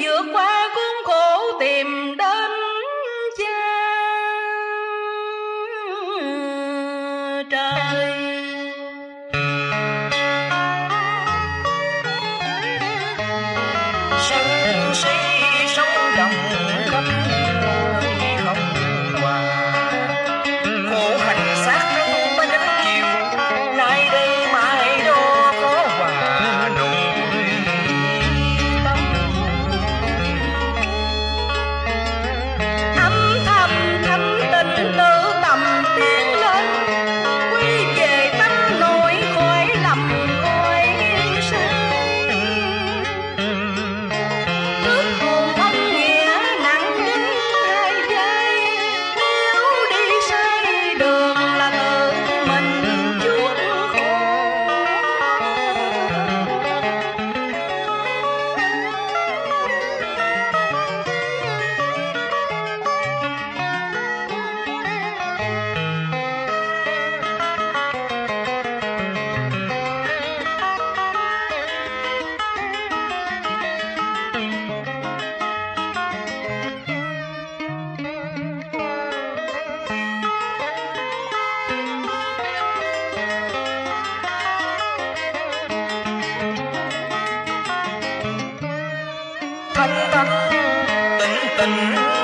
vượt qua Watan